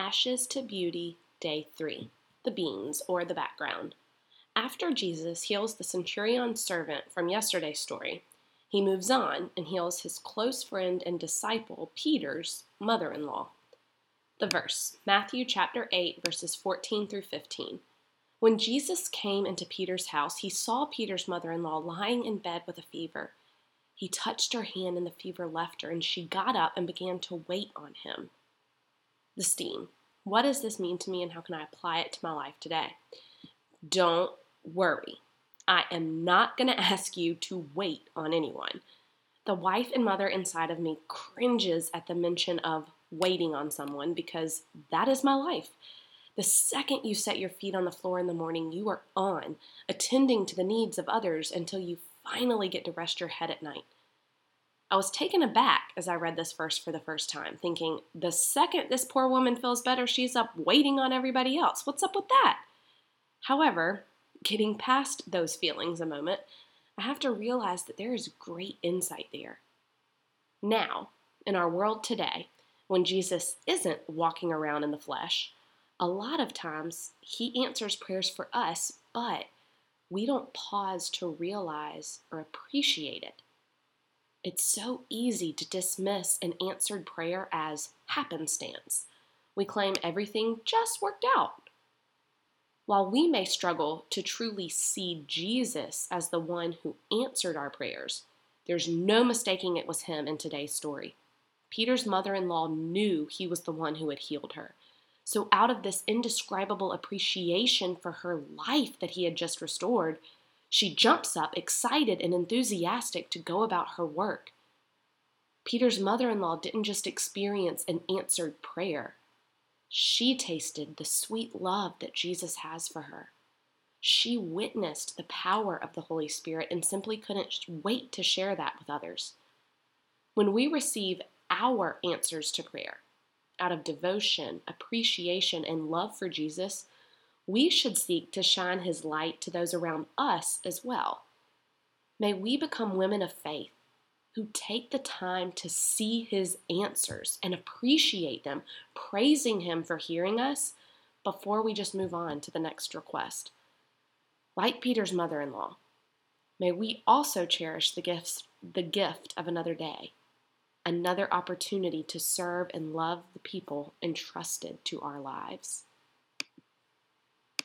Ashes to Beauty, Day 3 The Beans, or the Background. After Jesus heals the centurion's servant from yesterday's story, he moves on and heals his close friend and disciple, Peter's mother in law. The verse, Matthew chapter 8, verses 14 through 15. When Jesus came into Peter's house, he saw Peter's mother in law lying in bed with a fever. He touched her hand, and the fever left her, and she got up and began to wait on him the steam. What does this mean to me and how can I apply it to my life today? Don't worry. I am not going to ask you to wait on anyone. The wife and mother inside of me cringes at the mention of waiting on someone because that is my life. The second you set your feet on the floor in the morning, you are on, attending to the needs of others until you finally get to rest your head at night. I was taken aback as I read this verse for the first time, thinking, the second this poor woman feels better, she's up waiting on everybody else. What's up with that? However, getting past those feelings a moment, I have to realize that there is great insight there. Now, in our world today, when Jesus isn't walking around in the flesh, a lot of times he answers prayers for us, but we don't pause to realize or appreciate it. It's so easy to dismiss an answered prayer as happenstance. We claim everything just worked out. While we may struggle to truly see Jesus as the one who answered our prayers, there's no mistaking it was him in today's story. Peter's mother in law knew he was the one who had healed her. So, out of this indescribable appreciation for her life that he had just restored, she jumps up, excited and enthusiastic, to go about her work. Peter's mother in law didn't just experience an answered prayer, she tasted the sweet love that Jesus has for her. She witnessed the power of the Holy Spirit and simply couldn't wait to share that with others. When we receive our answers to prayer out of devotion, appreciation, and love for Jesus, we should seek to shine his light to those around us as well. May we become women of faith who take the time to see his answers and appreciate them, praising him for hearing us before we just move on to the next request. Like Peter's mother in law, may we also cherish the, gifts, the gift of another day, another opportunity to serve and love the people entrusted to our lives.